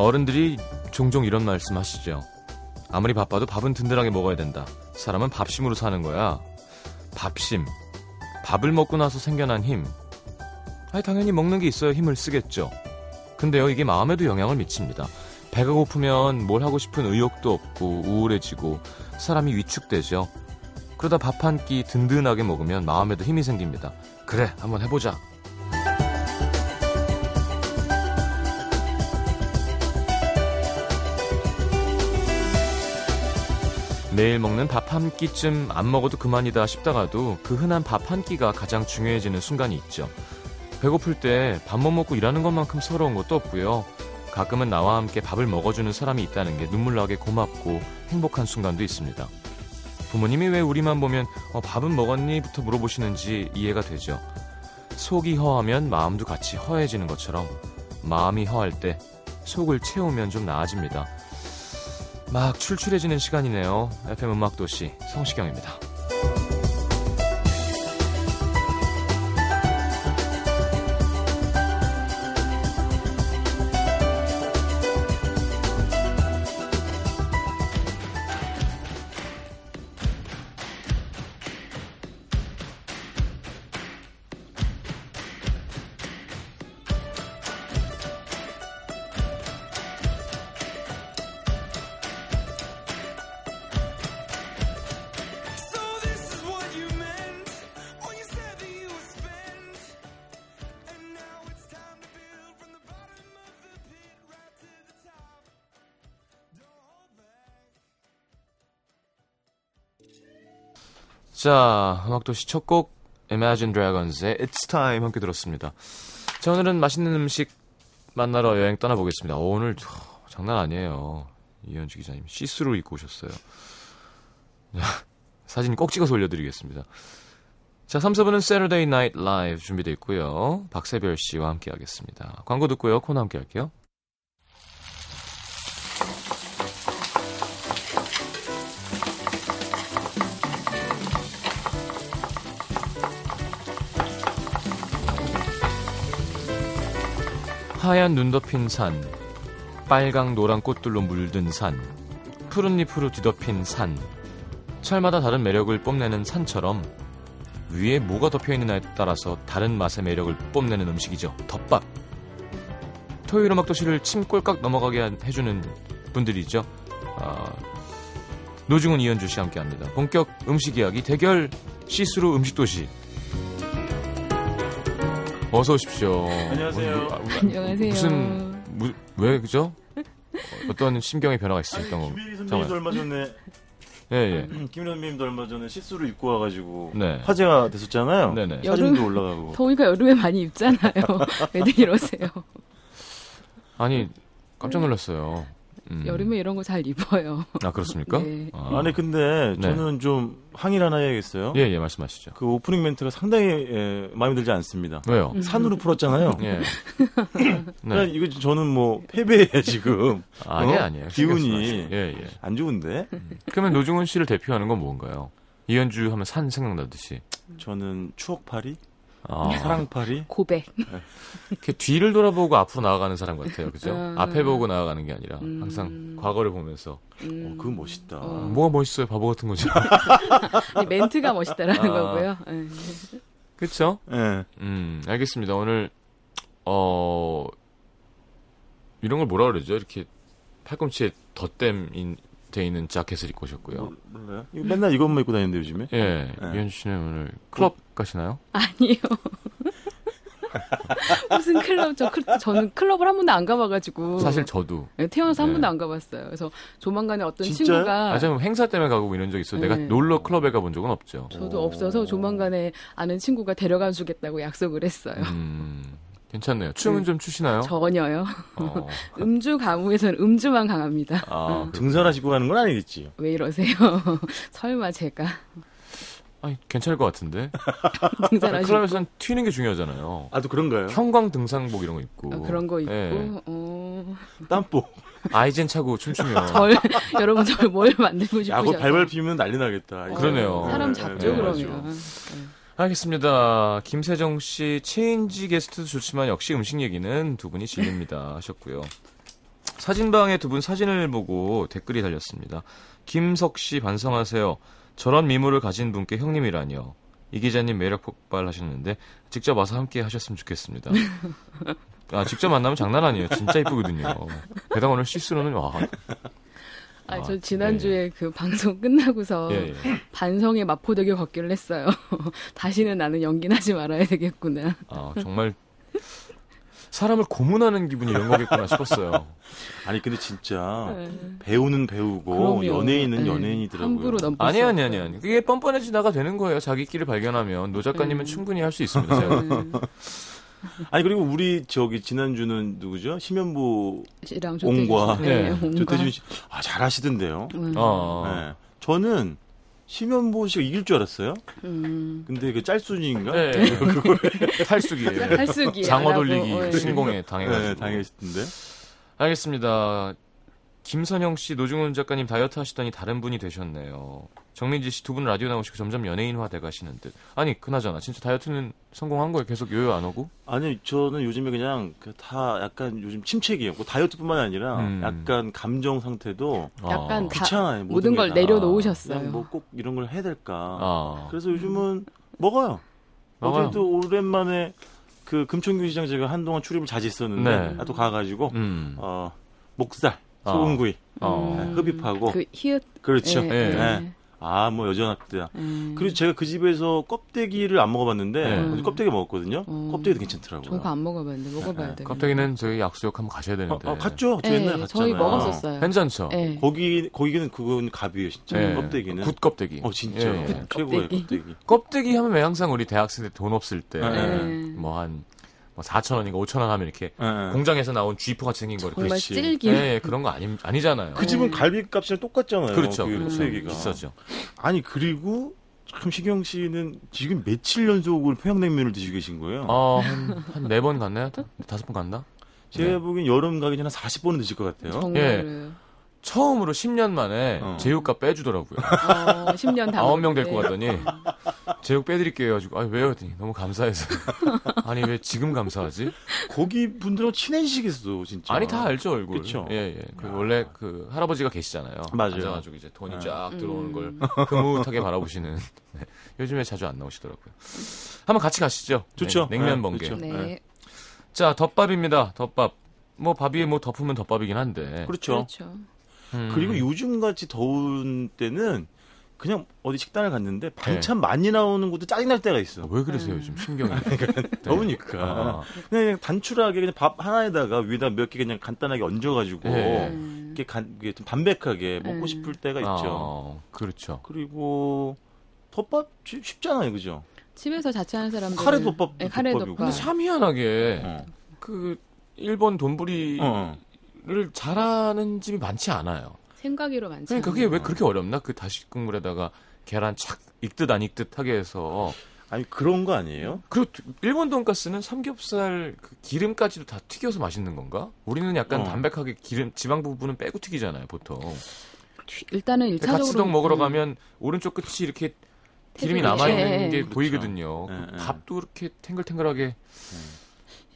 어른들이 종종 이런 말씀 하시죠. 아무리 바빠도 밥은 든든하게 먹어야 된다. 사람은 밥심으로 사는 거야. 밥심. 밥을 먹고 나서 생겨난 힘. 아니, 당연히 먹는 게 있어야 힘을 쓰겠죠. 근데요, 이게 마음에도 영향을 미칩니다. 배가 고프면 뭘 하고 싶은 의욕도 없고 우울해지고 사람이 위축되죠. 그러다 밥 한 끼 든든하게 먹으면 마음에도 힘이 생깁니다. 그래, 한번 해보자. 매일 먹는 밥 한 끼쯤 안 먹어도 그만이다 싶다가도 그 흔한 밥 한 끼가 가장 중요해지는 순간이 있죠. 배고플 때 밥 못 먹고 일하는 것만큼 서러운 것도 없고요. 가끔은 나와 함께 밥을 먹어주는 사람이 있다는 게 눈물 나게 고맙고 행복한 순간도 있습니다. 부모님이 왜 우리만 보면 어, 밥은 먹었니?부터 물어보시는지 이해가 되죠. 속이 허하면 마음도 같이 허해지는 것처럼 마음이 허할 때 속을 채우면 좀 나아집니다. 막 출출해지는 시간이네요. FM 음악도시 성시경입니다. 자, 음악도시 첫 곡 Imagine Dragons의 It's Time 함께 들었습니다. 자, 오늘은 맛있는 음식 만나러 여행 떠나보겠습니다. 어, 오늘 저, 장난 아니에요. 이현주 기자님 시스루 입고 오셨어요. 자, 사진 꼭 찍어서 올려드리겠습니다. 자, 3, 4부는 Saturday Night Live 준비되어 있고요. 박세별 씨와 함께 하겠습니다. 광고 듣고요. 코너 함께 할게요. 하얀 눈 덮인 산, 빨강 노란 꽃들로 물든 산, 푸른 잎으로 뒤덮인 산, 철마다 다른 매력을 뽐내는 산처럼 위에 뭐가 덮여 있느냐에 따라서 다른 맛의 매력을 뽐내는 음식이죠. 덮밥. 토요일 음악 도시를 침 꼴깍 넘어가게 한- 해주는 분들이죠. 아, 노중훈 이현주 씨와 함께합니다. 본격 음식 이야기 대결 시스루 음식 도시. 어서 오십시오. 안녕하세요. 뭐, 아, 안녕하세요. 무슨 무, 왜 그죠? 어떤 심경의 변화가 있었던 거. 김일희 선배님도 잠깐만. 얼마 전에 예 예. 김일희 선배님도 얼마 전에 시스루 입고 와가지고 네. 화제가 됐었잖아요. 네네. 사진도 여름- 올라가고. 더우니까 여름에 많이 입잖아요. 왜들 이러세요? 아니 깜짝 놀랐어요. 음. 여름에 이런 거 잘 입어요. 아 그렇습니까? 네. 아, 아니 근데 네. 저는 좀 항의를 하나 해야겠어요. 예, 예, 말씀하시죠. 그 오프닝 멘트가 상당히 예, 마음에 들지 않습니다. 왜요? 산으로 풀었잖아요. 예. 그러니까 네. 이거 저는 뭐 패배야 지금. 아니, 어? 아니에요. 기운이. 예, 예. 안 좋은데. 그러면 노중훈 씨를 대표하는 건 뭔가요? 이현주 하면 산 생각나듯이. 저는 추억팔이, 아, 사랑팔이. 고백. 이렇게 뒤를 돌아보고 앞으로 나아가는 사람 같아요. 그죠? 음. 앞에 보고 나아가는 게 아니라 음. 항상 과거를 보면서 음, 어, 그거 멋있다. 어. 뭐가 멋있어요? 바보 같은 거죠. 아니, 멘트가 멋있다라는 아. 거고요. 예. 그렇죠? 예. 음, 알겠습니다. 오늘 어 이런 걸 뭐라 그러죠? 이렇게 팔꿈치에 덧댐 돼 있는 자켓을 입고 오셨고요. 뭐, 몰라요? 이거 맨날 이것만 입고 다니는데 요즘에. 예, 네. 이현주 씨는 오늘 클럽 가시나요? 아니요. 무슨 클럽? 저 클- 저는 클럽을 한 번도 안 가봐가지고. 사실 저도 네, 태어나서 한 네. 번도 안 가봤어요. 그래서 조만간에 어떤 진짜요? 친구가 아, 좀 행사 때문에 가고 이런 적 있어요. 내가 네. 놀러 클럽에 가본 적은 없죠. 저도 없어서 조만간에 아는 친구가 데려가 주겠다고 약속을 했어요. 음, 괜찮네요. 춤은 좀 추시나요? 전혀요. 어, 음주 가무에서는 음주만 강합니다. 아, 그, 등산하시고 가는 건 아니겠지. 왜 이러세요? 설마 제가 아니, 괜찮을 것 같은데. 등산하시고 클럽에서는 튀는 게 중요하잖아요. 아, 또 그런가요? 형광 등산복 이런 거 입고. 어, 그런 거 있고 예. 어, 땀보. 아이젠 차고 춤추면. 절 여러분 절 뭘 만들고 야, 싶으셔서 그거 발발 피면 난리 나겠다. 어, 그러네요. 사람 네, 잡죠 네, 그러면. 알겠습니다. 김세정 씨 체인지 게스트도 좋지만 역시 음식 얘기는 두 분이 질립니다 하셨고요. 사진방에 두 분 사진을 보고 댓글이 달렸습니다. 김석 씨 반성하세요. 저런 미모를 가진 분께 형님이라뇨. 이 기자님 매력 폭발하셨는데 직접 와서 함께 하셨으면 좋겠습니다. 아 직접 만나면 장난 아니에요. 진짜 이쁘거든요. 게다가 오늘 실수로는 와. 아, 아, 저 지난주에 그 방송 끝나고서 예, 예. 반성의 마포되게 걷기를 했어요. 다시는 나는 연기는 하지 말아야 되겠구나. 아 정말 사람을 고문하는 기분이 이런 거겠구나 싶었어요. 아니 근데 진짜 네. 배우는 배우고 그럼요. 연예인은 네. 연예인이더라고요. 아니 수 아니. 아니 아니. 그게 뻔뻔해지다가 되는 거예요. 자기 길을 발견하면 노 작가님은 음. 충분히 할 수 있습니다. 제가. 음, 아니 그리고 우리 저기 지난주는 누구죠? 심연보 옹과 씨. 네, 옹과. 조태준 씨, 아 잘하시던데요. 음. 어. 네. 저는 심연보 씨가 이길 줄 알았어요. 음. 근데 그 짤순이인가? 네. 탈수기에 탈수기 장어 돌리기. 신공에 당해가지고. 네, 당했던데. 알겠습니다. 김선영 씨, 노중훈 작가님 다이어트 하시더니 다른 분이 되셨네요. 정민지 씨 두 분 라디오 나오시고 점점 연예인화 돼가시는 듯. 아니 그나저나 진짜 다이어트는 성공한 거예요? 계속 요요 안 오고? 아니 저는 요즘에 그냥 그다 약간 요즘 침체기예요. 뭐 다이어트뿐만 아니라 음. 약간 감정 상태도 약간 아. 다 귀찮아요. 모든 걸게 다. 내려놓으셨어요. 그냥 뭐꼭 이런 걸 해야 될까. 아. 그래서 요즘은 먹어요. 먹어요. 어제도 오랜만에 그 금천구 시장 제가 한동안 출입을 자제했었는데 네. 아, 또 가가지고 음. 어 목살, 아. 소금구이 어. 네, 흡입하고 그 히읗 그렇죠. 예, 예. 네. 아뭐 여전합니다. 예. 그리고 제가 그 집에서 껍데기를 안 먹어봤는데 네. 어제 껍데기 먹었거든요. 음. 껍데기도 괜찮더라고요. 저거 안 먹어봤는데 먹어봐야 돼. 껍데기는 저희 약수역 한번 가셔야 어, 되는데. 어, 갔죠. 저 예, 옛날에 갔잖아요. 저희 먹었었어요. 괜찮죠? 예. 거기 거기는 그건 갑이에요 진짜 예. 껍데기는. 굿 껍데기. 어 진짜 예, 예. 최고의 껍데기. 껍데기. 껍데기 하면 왜 항상 우리 대학생 때 돈 없을 때, 예. 뭐 한, 뭐 4천 원인가 5천 원 하면 이렇게 예. 공장에서 나온 쥐포 같이 생긴 거 이렇게. 정말. 찔기. 예, 그런 거 아니, 아니잖아요. 그 집은 갈비값이랑 똑같잖아요. 그렇죠. 그 그렇죠. 비싸죠. 아니 그리고 참 시경 씨는 지금 며칠 연속으로 평양냉면을 드시고 계신 거예요. 어, 한, 한네번 갔나요? 다- 다섯 번 갔나? 제가 네. 보기엔 여름 가기 전에 한 40번은 드실 것 같아요. 정말 처음으로 10년 만에 어. 제육값 빼주더라고요. 어, 10년 다 아홉 명 데리고 먹었는데. 갔더니 제육 빼드릴게요 해가지고 아니 왜요? 했더니 너무 감사해서 아니 왜 지금 감사하지? 거기 분들하고 친해지시겠어 진짜. 아니 다 알죠 얼굴. 그쵸? 예 예. 그 원래 그 할아버지가 계시잖아요. 맞아요. 앉아가지고 이제 돈이 네. 쫙 들어오는 음. 걸 흐뭇하게 바라보시는. 네. 요즘에 자주 안 나오시더라고요. 한번 같이 가시죠. 좋죠. 네, 냉면 네, 번개. 좋죠. 네. 자 덮밥입니다. 덮밥. 뭐 밥이 뭐 덮으면 덮밥이긴 한데. 그렇죠. 그렇죠. 음. 그리고 요즘 같이 더운 때는 그냥 어디 식당을 갔는데 반찬 네. 많이 나오는 것도 짜증 날 때가 있어. 아, 왜 그러세요 요즘 신경이? 더우니까. 아. 그냥, 그냥 단출하게 그냥 밥 하나에다가 위에다 몇 개 그냥 간단하게 얹어가지고 네. 음. 이렇게 간, 이게 좀 담백하게 먹고 음. 싶을 때가 있죠. 어, 그렇죠. 그리고 덮밥 쉽- 쉽잖아요, 그죠? 집에서 자취하는 사람들 카레 덮밥도 네, 카레. 덮밥. 근데 참 희한하게 어. 그 일본 돈부리 를 어. 잘하는 집이 많지 않아요. 생각이로 많지 그러니까 그게 않아요. 왜 그렇게 어렵나? 그 다시 국물에다가 계란 착 익듯 안 익듯 하게 해서 아니 그런 거 아니에요? 그리고 일본 돈가스는 삼겹살 그 기름까지도 다 튀겨서 맛있는 건가? 우리는 약간 어. 담백하게 기름 지방 부분은 빼고 튀기잖아요, 보통. 튀- 일단은 일차적으로 가츠동 먹으러 음, 가면 오른쪽 끝이 이렇게 기름이 남아 있는 예, 게 예. 보이거든요. 그렇죠. 그 예, 예. 밥도 이렇게 탱글탱글하게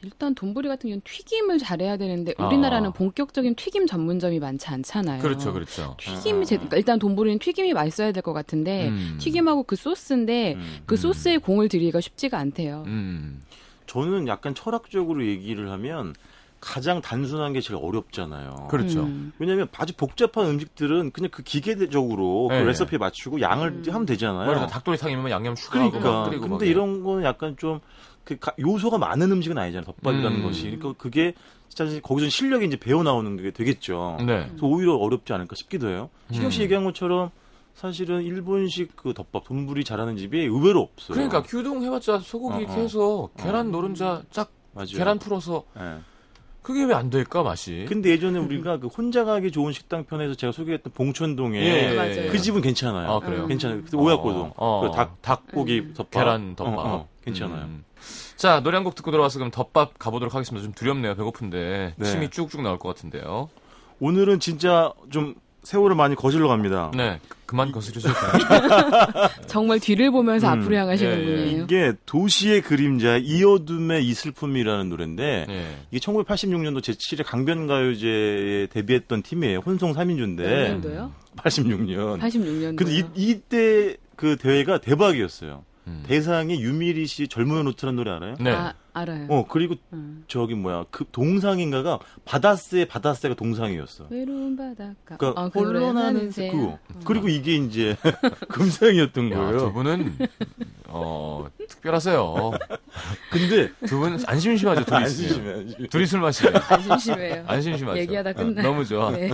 일단 돈부리 같은 경우는 튀김을 잘해야 되는데 아. 우리나라는 본격적인 튀김 전문점이 많지 않잖아요. 그렇죠, 그렇죠. 튀김이 제, 그러니까 일단 돈부리는 튀김이 맛있어야 될 것 같은데 음. 튀김하고 그 소스인데 음. 그 소스에 공을 들이기가 쉽지가 않대요. 음. 저는 약간 철학적으로 얘기를 하면 가장 단순한 게 제일 어렵잖아요. 그렇죠. 음. 왜냐하면 아주 복잡한 음식들은 그냥 그 기계적으로 네. 그 레시피에 맞추고 양을 음. 하면 되잖아요. 말하자 닭도리탕이면 양념 추가하고 막 그러니까. 근데 예. 이런 거는 약간 좀 그 요소가 많은 음식은 아니잖아요. 덮밥이라는 음. 것이. 그러니까 그게 진짜 거기서 실력이 이제 배워 나오는 게 되겠죠. 네. 그래서 오히려 어렵지 않을까 싶기도 해요. 신경 씨 음. 얘기한 것처럼 사실은 일본식 그 덮밥 돈부리 잘하는 집이 의외로 없어요. 그러니까 규동 해봤자 소고기 어, 이렇게 어. 해서 계란 노른자 쫙 맞아요. 계란 풀어서 예. 그게 왜 안 될까 맛이? 근데 예전에 우리가 그 혼자 가기 좋은 식당 편에서 제가 소개했던 봉천동에 예, 예, 맞아요. 그 집은 괜찮아요. 아 그래요. 음. 괜찮아요. 그때 오약고동, 어, 어. 그 닭, 닭고기 덮밥, 계란 덮밥. 어, 어, 괜찮아요. 음. 자 노래 한 곡 듣고 들어와서 그럼 덮밥 가보도록 하겠습니다. 좀 두렵네요. 배고픈데 네. 침이 쭉쭉 나올 것 같은데요. 오늘은 진짜 좀 세월을 많이 거슬러 갑니다. 네, 그- 그만 거스르실까요? 정말 뒤를 보면서 음, 앞으로 향하시는 예, 예. 분이에요. 이게 도시의 그림자 이 어둠의 이 슬픔이라는 노래인데 네. 이게 1986년도 제7회 강변가요제에 데뷔했던 팀이에요. 혼성 3인조인데 몇 년도요? 86년. 86년도. 근데 이, 이때 그 대회가 대박이었어요. 음. 대상이 유미리 씨 젊음의 노트라는 노래 알아요? 네. 아, 알아요. 어 그리고 음. 저기 뭐야 그 동상인가가 바다새 바다새가 동상이었어. 외로운 바닷가. 그러니까 어, 그 노래 홀로나는 새 그거. 그리고 이게 이제 금상이었던 야, 거예요. 두 분은 어 특별하세요. 근데 두 분 안 심심하죠, 둘이 안 있으면. 심심해, 안 심심해. 둘이 술 마시면 안 심심해요. 안 심심하죠. 얘기하다 어, 끝나. 너무 좋아. 네.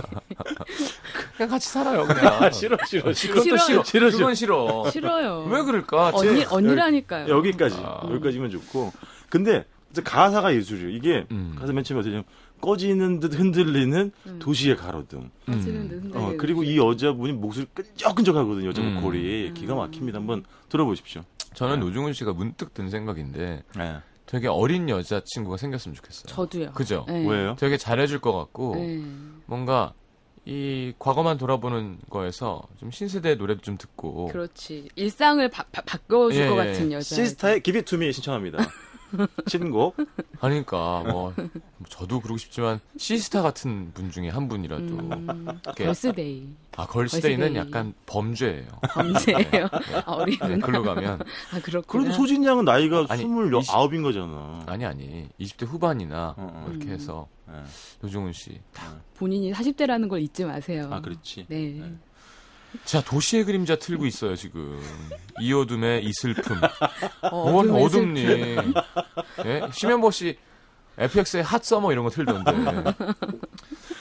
그냥 같이 살아요, 그냥. 아, 싫어 싫어 싫어. 그것도 싫어. 싫어, 싫어. 그건 싫어. 싫어요. 왜 그럴까? 언니 제- 언니라니까요. 여기까지 아. 여기까지면 좋고. 근데 가사가 예술이에요. 이게 음. 가사 맨 처음에 어떻게 냐면 꺼지는 듯 흔들리는 음. 도시의 가로등. 듯 흔들리는 어, 그리고 이 여자분이 목소리 끈적끈적하거든요. 여자 음. 목소리 기가 막힙니다. 한번 들어보십시오. 저는 노중훈 씨가 문득 든 생각인데 네. 되게 어린 여자친구가 생겼으면 좋겠어요. 저도요. 그죠? 네. 왜요? 되게 잘해줄 것 같고 네. 뭔가 이 과거만 돌아보는 거에서 좀 신세대 노래도 좀 듣고 그렇지. 일상을 바, 바, 바꿔줄 예, 것 예. 같은 여자. 시스타의 Give It To Me 신청합니다. 신곡. 하니까 뭐 저도 그러고 싶지만 시스타 같은 분 중에 한 분이라도 음, 걸스데이. 아 걸스데이는 걸스데이. 약간 범죄예요. 범죄예요. 아, 어린 네, 글로 가면 아, 그렇구나. 그래도 소진 양은 나이가 아니, 29인 거잖아. 아니 아니 20대 후반이나 어, 어. 뭐 이렇게 음. 해서 네. 노중훈 씨. 본인이 40대라는 걸 잊지 마세요. 아, 그렇지. 네. 네. 자 도시의 그림자 틀고 있어요 지금 이 어둠의 이 슬픔. 어, 뭘 어둠의 어둡니? 슬픔. 예? 심현보 씨 FX의 Hot Summer 이런 거 틀던데.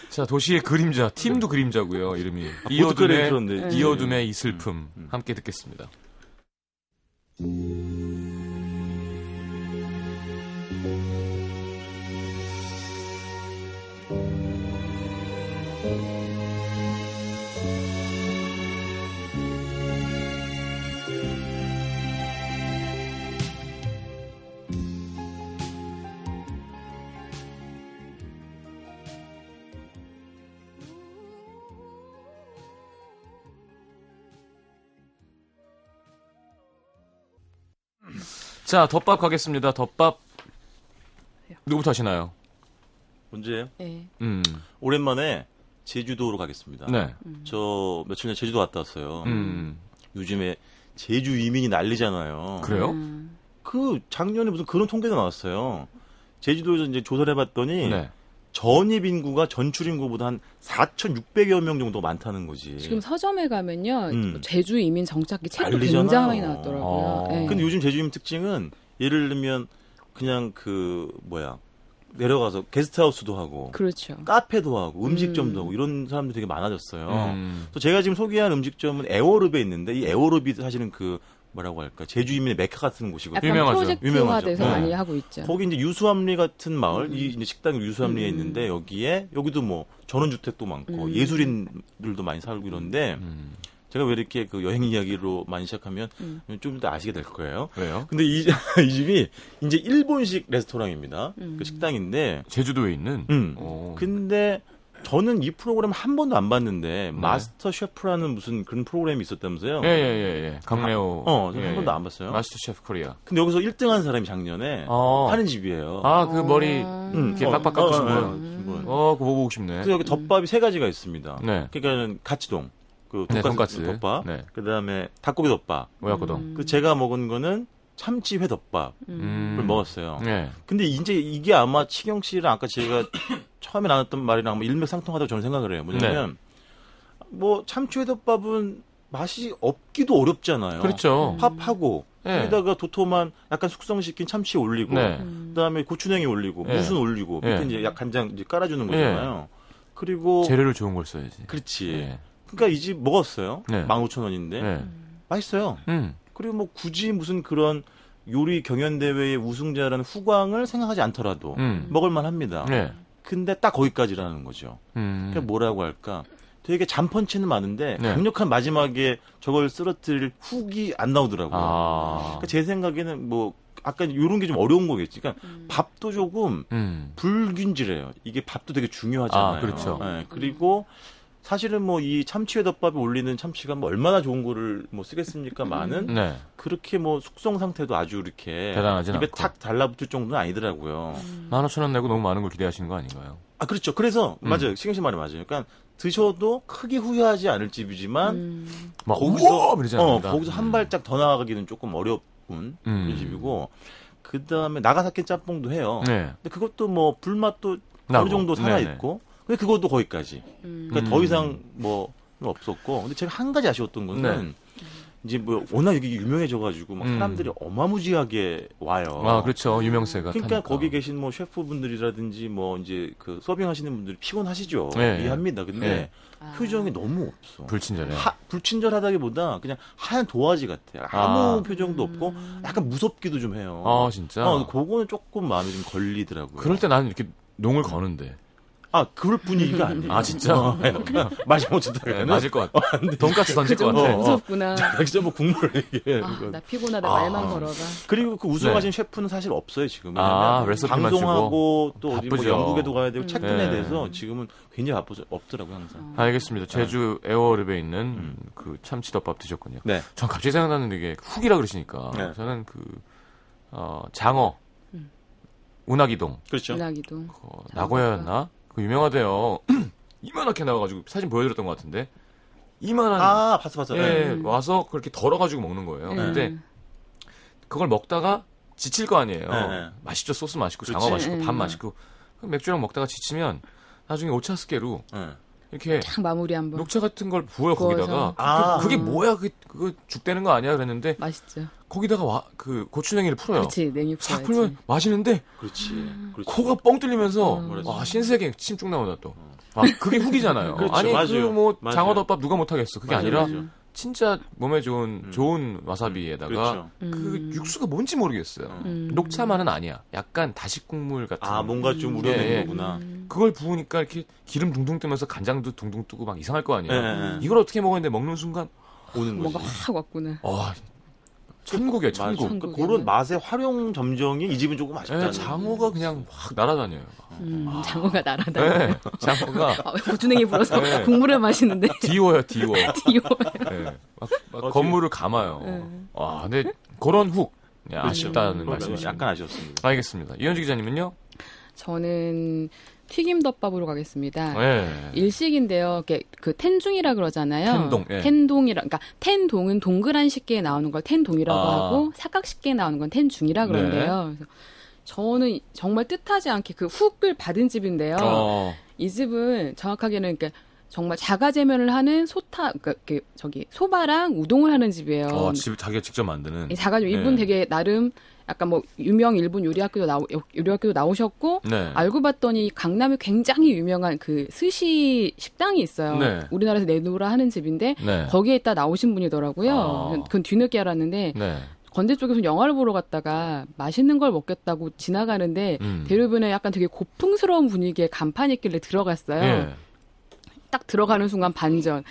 자 도시의 그림자 팀도 그림자고요 이름이 아, 보드카레 이어둠의 들었는데. 네. 이어둠의 이 슬픔 음. 함께 듣겠습니다. 자 덮밥 가겠습니다. 덮밥 누구부터 하시나요? 문제예요? 네. 음, 오랜만에 제주도로 가겠습니다. 네, 저 며칠 전에 제주도 갔다 왔어요. 음, 요즘에 제주 이민이 난리잖아요. 그래요? 음, 그 작년에 무슨 그런 통계가 나왔어요. 제주도에서 이제 조사를 해봤더니 네. 전입 인구가 전출 인구보다 한 4,600여 명 정도 많다는 거지. 지금 서점에 가면요. 음. 뭐 제주 이민 정착기 책도 난리잖아요. 굉장히 많이 나왔더라고요. 아. 네. 근데 요즘 제주 이민 특징은 예를 들면 그냥 그 뭐야 내려가서 게스트하우스도 하고 그렇죠. 카페도 하고 음식점도 음. 하고 이런 사람들이 되게 많아졌어요. 음, 또 제가 지금 소개한 음식점은 에어룹에 있는데 이 에어룹이 사실은 그 뭐라고 할까 제주 이민의 메카 같은 곳이거든요. 유명하죠. 프로젝트화돼서 유명하죠. 많이 네. 하고 있죠. 거기 이제 유수암리 같은 마을, 음. 이 이제 식당이 유수암리에 음. 있는데 여기에 여기도 뭐 전원주택도 많고 음. 예술인들도 많이 살고 이런데 음. 제가 왜 이렇게 그 여행 이야기로 많이 시작하면 음. 좀더 아시게 될 거예요. 왜요? 근데 이, 이 집이 이제 일본식 레스토랑입니다. 음. 그 식당인데, 제주도에 있는. 음. 어. 근데 저는 이 프로그램 한 번도 안 봤는데 네. 마스터 셰프라는 무슨 그런 프로그램이 있었다면서요? 예, 예, 예, 예. 강래호. 어, 저는 예, 한 번도 예. 안 봤어요. 마스터 셰프 코리아. 근데 여기서 1등한 사람이 작년에 어. 하는 집이에요. 아, 그 머리 음, 이렇게 어, 빡빡 깎으신 어, 분. 분. 어, 그거 보고 싶네. 그래서 여기 덮밥이 세 가지가 있습니다. 네. 그러니까는 가치동, 그 네, 돈가스, 돈가스. 덮밥, 네. 그다음에 닭고기 덮밥. 오야코동. 그 제가 먹은 거는 참치 회덮밥을 음. 먹었어요. 네. 근데 이제 이게 아마 치경 씨랑 아까 제가 처음에 나눴던 말이랑 아마 일맥상통하다고 저는 생각을 해요. 뭐냐면 네. 뭐 참치 회덮밥은 맛이 없기도 어렵잖아요. 그렇죠. 팝하고 네. 거기다가 도톰한 약간 숙성시킨 참치 올리고 네. 그다음에 고추냉이 올리고 네. 무순 올리고 네. 밑에 이제 약 간장 이제 깔아주는 거잖아요. 그리고 재료를 좋은 걸 써야지. 그렇지. 네. 그러니까 이 집 먹었어요. 네. 15,000원인데 네. 맛있어요. 음. 그리고 뭐 굳이 무슨 그런 요리 경연 대회의 우승자라는 후광을 생각하지 않더라도 음. 먹을만 합니다. 네. 근데 딱 거기까지라는 거죠. 음. 그러니까 뭐라고 할까? 되게 잔펀치는 많은데 네. 강력한 마지막에 저걸 쓰러뜨릴 훅이 안 나오더라고요. 아. 그러니까 제 생각에는 뭐 아까 이런 게 좀 어려운 거겠지. 그러니까 밥도 조금 음. 불균질해요. 이게 밥도 되게 중요하잖아요. 아, 그렇죠. 네, 그리고 사실은 뭐 이 참치회 덮밥에 올리는 참치가 뭐 얼마나 좋은 거를 뭐 쓰겠습니까만은 네. 그렇게 뭐 숙성 상태도 아주 이렇게 대단하진 입에 않고. 탁 달라붙을 정도는 아니더라고요. 만 오천 원 내고 너무 많은 걸 기대하시는 거 아닌가요? 아 그렇죠. 그래서 음. 맞아요. 신경 씨 말이 맞아요. 그러니까 드셔도 크게 후회하지 않을 집이지만 음. 막 거기서 우와! 이러지 어, 않는다. 거기서 한 발짝 더 나아가기는 조금 어려운 음. 그런 집이고 그 다음에 나가사키 짬뽕도 해요. 네. 근데 그것도 뭐 불맛도 나고. 어느 정도 살아 네네. 있고 근데 그것도 거기까지. 음. 그러니까 음. 더 이상 뭐 없었고 근데 제가 한 가지 아쉬웠던 거는 네. 이제 뭐 워낙 이게 유명해져가지고 막 음. 사람들이 어마무지하게 와요. 아, 그렇죠. 유명세가. 그러니까 타니까. 거기 계신 뭐 셰프분들이라든지 뭐 이제 그 서빙하시는 분들이 피곤하시죠. 네. 이해합니다. 근데 네. 아. 표정이 너무 없어. 불친절해. 하, 불친절하다기보다 그냥 하얀 도화지 같아요. 아무 아. 표정도 없고 약간 무섭기도 좀 해요. 아, 진짜? 어, 그거는 조금 마음에 좀 걸리더라고요. 그럴 때 나는 이렇게 농을 거는데. 아, 그럴 분위기가 아니에요. 아, 진짜? 어, 마지 못했다. 네, 맞을 것 같아. 돈까스 던질 그 것 같아. 어, 어. 무섭구나. 진짜 뭐 국물을 이게. 아. 나 피곤하다 아. 말만 걸어봐. 그리고 그 우승하신 셰프는 사실 없어요 지금. 아, 방송하고 또 어디 뭐. 영국에도 가야 되고 채권에 네. 대해서 지금은 굉장히 바쁘죠. 없더라고요 항상. 알겠습니다. 제주 에어랩에 있는 그 참치덮밥 드셨군요. 네. 전 갑자기 생각나는 게 훅이라 그러시니까 네. 저는 그 어, 장어 운하기동 그렇죠. 은하기도. 어, 나고야였나 그 유명하대요. 이만하게 나와가지고 사진 보여드렸던 것 같은데 이만한 아, 봤어 봤어. 예, 네. 음. 와서 그렇게 덜어가지고 먹는 거예요. 음. 근데 그걸 먹다가 지칠 거 아니에요. 네, 네. 맛있죠 소스 맛있고 장어. 맛있고 밥 음. 맛있고 맥주랑 먹다가 지치면 나중에 오차스케로 네. 이렇게 딱 마무리 한번. 녹차 같은 걸 부어요 구워서. 거기다가 아. 그 게 뭐야 그 그거 죽 되는 거 아니야 그랬는데 맛있죠. 거기다가 와, 그 고추냉이를 풀어요. 그렇지 냉이 싹 풀어야지. 풀면 맛있는데 그렇지. 그렇지. 코가 뻥 뚫리면서 음. 와 신세계 침쭉 나오다 또. 아 그게 훅이잖아요. 그렇죠, 아니. 그 뭐. 장어덮밥 누가 못하겠어. 그게 맞아요, 아니라 맞아요. 진짜 몸에 좋은 음. 좋은 와사비에다가 그렇죠. 그 음. 육수가 뭔지 모르겠어요. 음. 녹차만은 아니야. 약간 다시 국물 같은. 아, 뭔가 좀 우려낸 예, 예. 거구나. 그걸 부으니까 이렇게 기름 둥둥 뜨면서 간장도 둥둥 뜨고 막 이상할 거 아니에요. 예, 예, 예. 이걸 어떻게 먹었는데 먹는 순간 오는 거지. 뭔가 확 왔구나. 와 천국이에요. 천국. 그러니까 천국이네. 그런 맛의 활용 점정이 이 집은 조금 예, 아쉽다. 장어가 그냥 확 날아다녀요. 음, 장어가 날아다녀. 예, 장어가 아, 왜 고추냉이 불어서 네. 국물을 마시는데 디워요 디워. 디오. 예, 막, 막 어, 건물을 감아요. 네. 와 근데 그런 훅 예, 아쉽다는 그렇죠. 말씀이시죠. 약간 아쉬웠습니다. 알겠습니다. 이현주 기자님은요? 저는 튀김덮밥으로 가겠습니다. 예. 일식인데요. 그 텐중이라 그러잖아요. 텐동, 예. 텐동이라 그러니까 텐동은 동그란 식기에 나오는 걸 텐동이라고 아. 하고 사각 식기에 나오는 건 텐중이라 네. 그런데요. 그래서 저는 정말 뜻하지 않게 그 훅을 받은 집인데요. 어, 이 집은 정확하게는 그러니까 정말 자가제면을 하는 소타 그러니까 그 저기 소바랑 우동을 하는 집이에요. 어, 집 자기가 직접 만드는. 이 자가제 이분 네. 되게 나름 약간 뭐 유명 일본 요리학교도 나오 요리학교도 나오셨고 네. 알고 봤더니 강남에 굉장히 유명한 그 스시 식당이 있어요. 네. 우리나라에서 내놓으라 하는 집인데 네. 거기에 있다 나오신 분이더라고요. 아. 그건 뒤늦게 알았는데 네. 건대 쪽에서 영화를 보러 갔다가 맛있는 걸 먹겠다고 지나가는데 음. 대로변에 약간 되게 고풍스러운 분위기의 간판이 있길래 들어갔어요. 예. 딱 들어가는 순간 반전.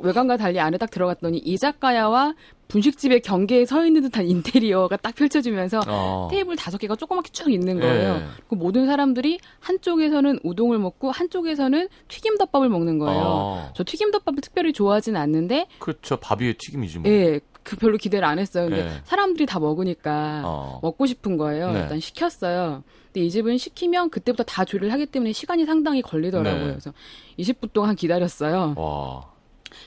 외관과 달리 안에 딱 들어갔더니 이자카야와 분식집의 경계에 서 있는 듯한 인테리어가 딱 펼쳐지면서 어. 테이블 다섯 개가 조그맣게 쭉 있는 거예요. 예. 그 모든 사람들이 한쪽에서는 우동을 먹고 한쪽에서는 튀김덮밥을 먹는 거예요. 어. 저 튀김덮밥을 특별히 좋아하진 않는데, 그렇죠. 밥 위에 튀김이지 뭐. 예, 그 별로 기대를 안 했어요. 근데 예. 사람들이 다 먹으니까 어. 먹고 싶은 거예요. 네. 일단 시켰어요. 근데 이 집은 시키면 그때부터 다 조리를 하기 때문에 시간이 상당히 걸리더라고요. 네. 그래서 20분 동안 기다렸어요. 와.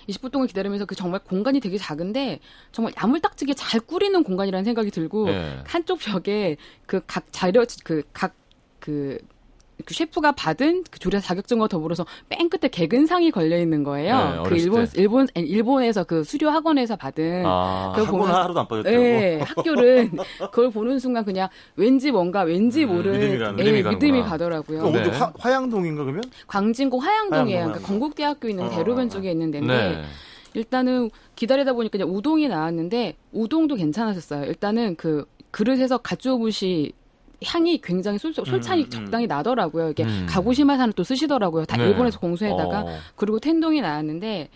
20분 동안 기다리면서 그 정말 공간이 되게 작은데 정말 야물딱지게 잘 꾸리는 공간이라는 생각이 들고 예. 한쪽 벽에 그 각 자료 그각그 그 셰프가 받은 그 조리사 자격증과 더불어서 맨 끝에 개근상이 걸려 있는 거예요. 네, 그 일본 때. 일본 일본에서 그 수료 학원에서 받은 아. 그거 학원 보면- 하루도 안 빠졌다고. 예, 학교를 그걸 보는 순간 그냥 왠지 뭔가 왠지 음, 모를 믿음이 가는- 예, 믿음이 믿음이. 가더라고요. 그 네. 어디 화, 화양동인가 그러면? 광진구 화양동이에요. 화양동, 그러니까. 건국대학교 있는 어, 대로변 어, 어. 쪽에 있는 데인데 네. 일단은 기다리다 보니까 그냥 우동이 나왔는데 우동도 괜찮았었어요. 일단은 그 그릇에서 가츠오부시 향이 굉장히 솔, 솔찬히 음, 음. 적당히 나더라고요. 이게 음. 가고시마산을 또 쓰시더라고요. 다 네. 일본에서 공수해다가 어. 그리고 텐동이 나왔는데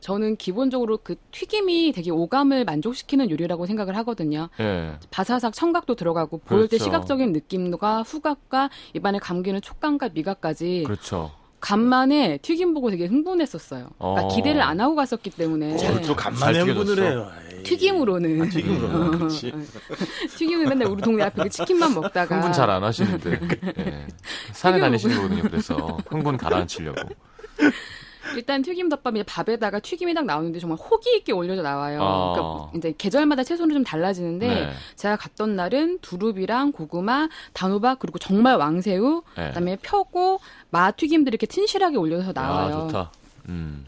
저는 기본적으로 그 튀김이 되게 오감을 만족시키는 요리라고 생각을 하거든요. 예. 바사삭 청각도 들어가고 보일 때 그렇죠. 시각적인 느낌과 후각과 입안에 감기는 촉감과 미각까지 그렇죠. 간만에 튀김 보고 되게 흥분했었어요. 그러니까 어. 기대를 안 하고 갔었기 때문에 그걸 또 간만에 잘 흥분을. 해요. 에이. 튀김으로는 아, 튀김으로. 그렇지. 튀김은 맨날 우리 동네 앞에 그 치킨만 먹다가 흥분 잘 안 하시는데 예. 산에 다니시는 거거든요. 그래서 흥분 가라앉히려고. 일단 튀김 덮밥이 밥에다가 튀김이 딱 나오는데 정말 호기 있게 올려져 나와요. 아. 그러니까 이제 계절마다 채소는 좀 달라지는데 네. 제가 갔던 날은 두릅이랑 고구마, 단호박 그리고 정말 왕새우, 네. 그다음에 펴고 마 튀김들이 이렇게 튼실하게 올려서 나와요. 아, 좋다. 음.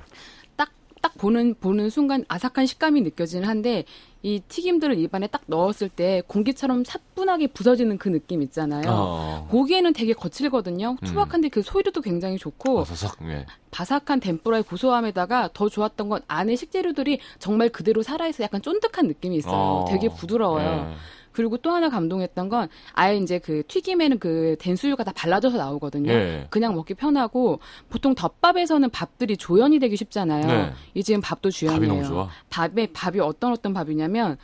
딱, 딱 보는, 보는 순간 아삭한 식감이 느껴지는 한데, 이 튀김들을 입안에 딱 넣었을 때 공기처럼 사뿐하게 부서지는 그 느낌 있잖아요. 어. 고기에는 되게 거칠거든요. 음. 투박한데 그 소리도 굉장히 좋고, 어서석. 예. 바삭한 덴뿌라의 고소함에다가 더 좋았던 건 안에 식재료들이 정말 그대로 살아있어 약간 쫀득한 느낌이 있어요. 어. 되게 부드러워요. 예. 그리고 또 하나 감동했던 건 아예 이제 그 튀김에는 그 된수유가 다 발라져서 나오거든요. 예. 그냥 먹기 편하고 보통 덮밥에서는 밥들이 조연이 되기 쉽잖아요. 네. 이 지금 밥도 밥이 주연이에요. 너무 좋아. 밥에 밥이 어떤 어떤 밥이냐면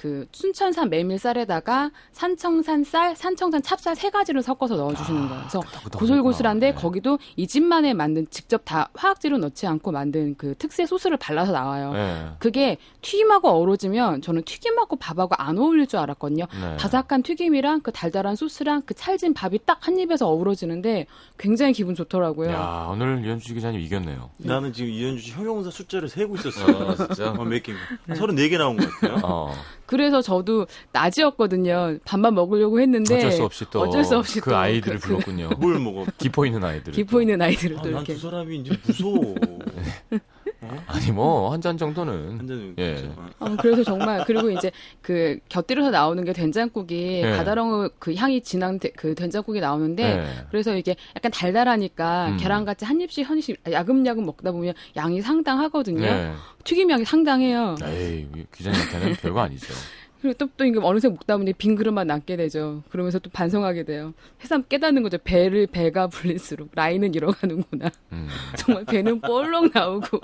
그 춘천산 메밀쌀에다가 산청산 쌀, 산청산 찹쌀 세 가지를 섞어서 넣어주시는 거예요. 그래서 끄덕끄덕 고슬고슬한데. 네. 거기도 이 집만에 만든 직접 다 화학재료 넣지 않고 만든 그 특製소스를 발라서 나와요. 예. 그게 튀김하고 어우러지면 저는 튀김하고 밥하고 안 어울릴 줄 알았거든요. 네. 바삭한 튀김이랑 그 달달한 소스랑 그 찰진 밥이 딱 한 입에서 어우러지는데 굉장히 기분 좋더라고요. 야, 오늘 이현주 기자님 이겼네요. 나는 지금 이현주 씨 형용사 숫자를 세고 있었어요. 아, 진짜? 어, 몇 개인가. 34개 나온 것 같아요. 어. 그래서 저도 낮이었거든요. 밥만 먹으려고 했는데 어쩔 수 없이 또 어쩔 수 없이 그또 아이들을 그- 그 불렀군요. 뭘 먹어. 기포 있는 아이들을. 기포 또. 있는 아이들을 아, 또난 이렇게 두 사람이 이제 무서워. 아니 뭐 한 잔 정도는 완전 예. 어, 그래서 정말 그리고 이제 그 곁들여서 나오는 게 된장국이 네. 바다렁어 그 향이 진한 데- 그 된장국이 나오는데 네. 그래서 이게 약간 달달하니까 음. 계란같이 한 입씩 한 입씩 야금야금 먹다 보면 양이 상당하거든요. 네. 튀김 양이 상당해요. 에이, 기자님한테는 별거 아니죠. 그리고 또, 또 이게 어느새 먹다 보니 빈 그릇만 남게 되죠. 그러면서 또 반성하게 돼요. 새삼 깨닫는 거죠. 배를 배가 불릴수록 라인은 잃어가는구나. 음. 정말 배는 볼록 나오고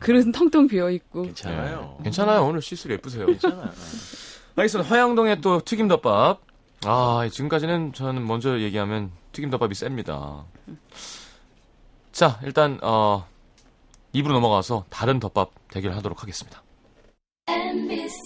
그릇은 텅텅 비어 있고. 괜찮아요. 예. 괜찮아요. 오늘 시술 예쁘세요. 괜찮아요. 알겠습니다. 화양동의 또 튀김덮밥. 아, 지금까지는 저는 먼저 얘기하면 튀김덮밥이 셉니다. 자, 일단, 어, 입으로 넘어가서 다른 덮밥 대결 하도록 하겠습니다. NBC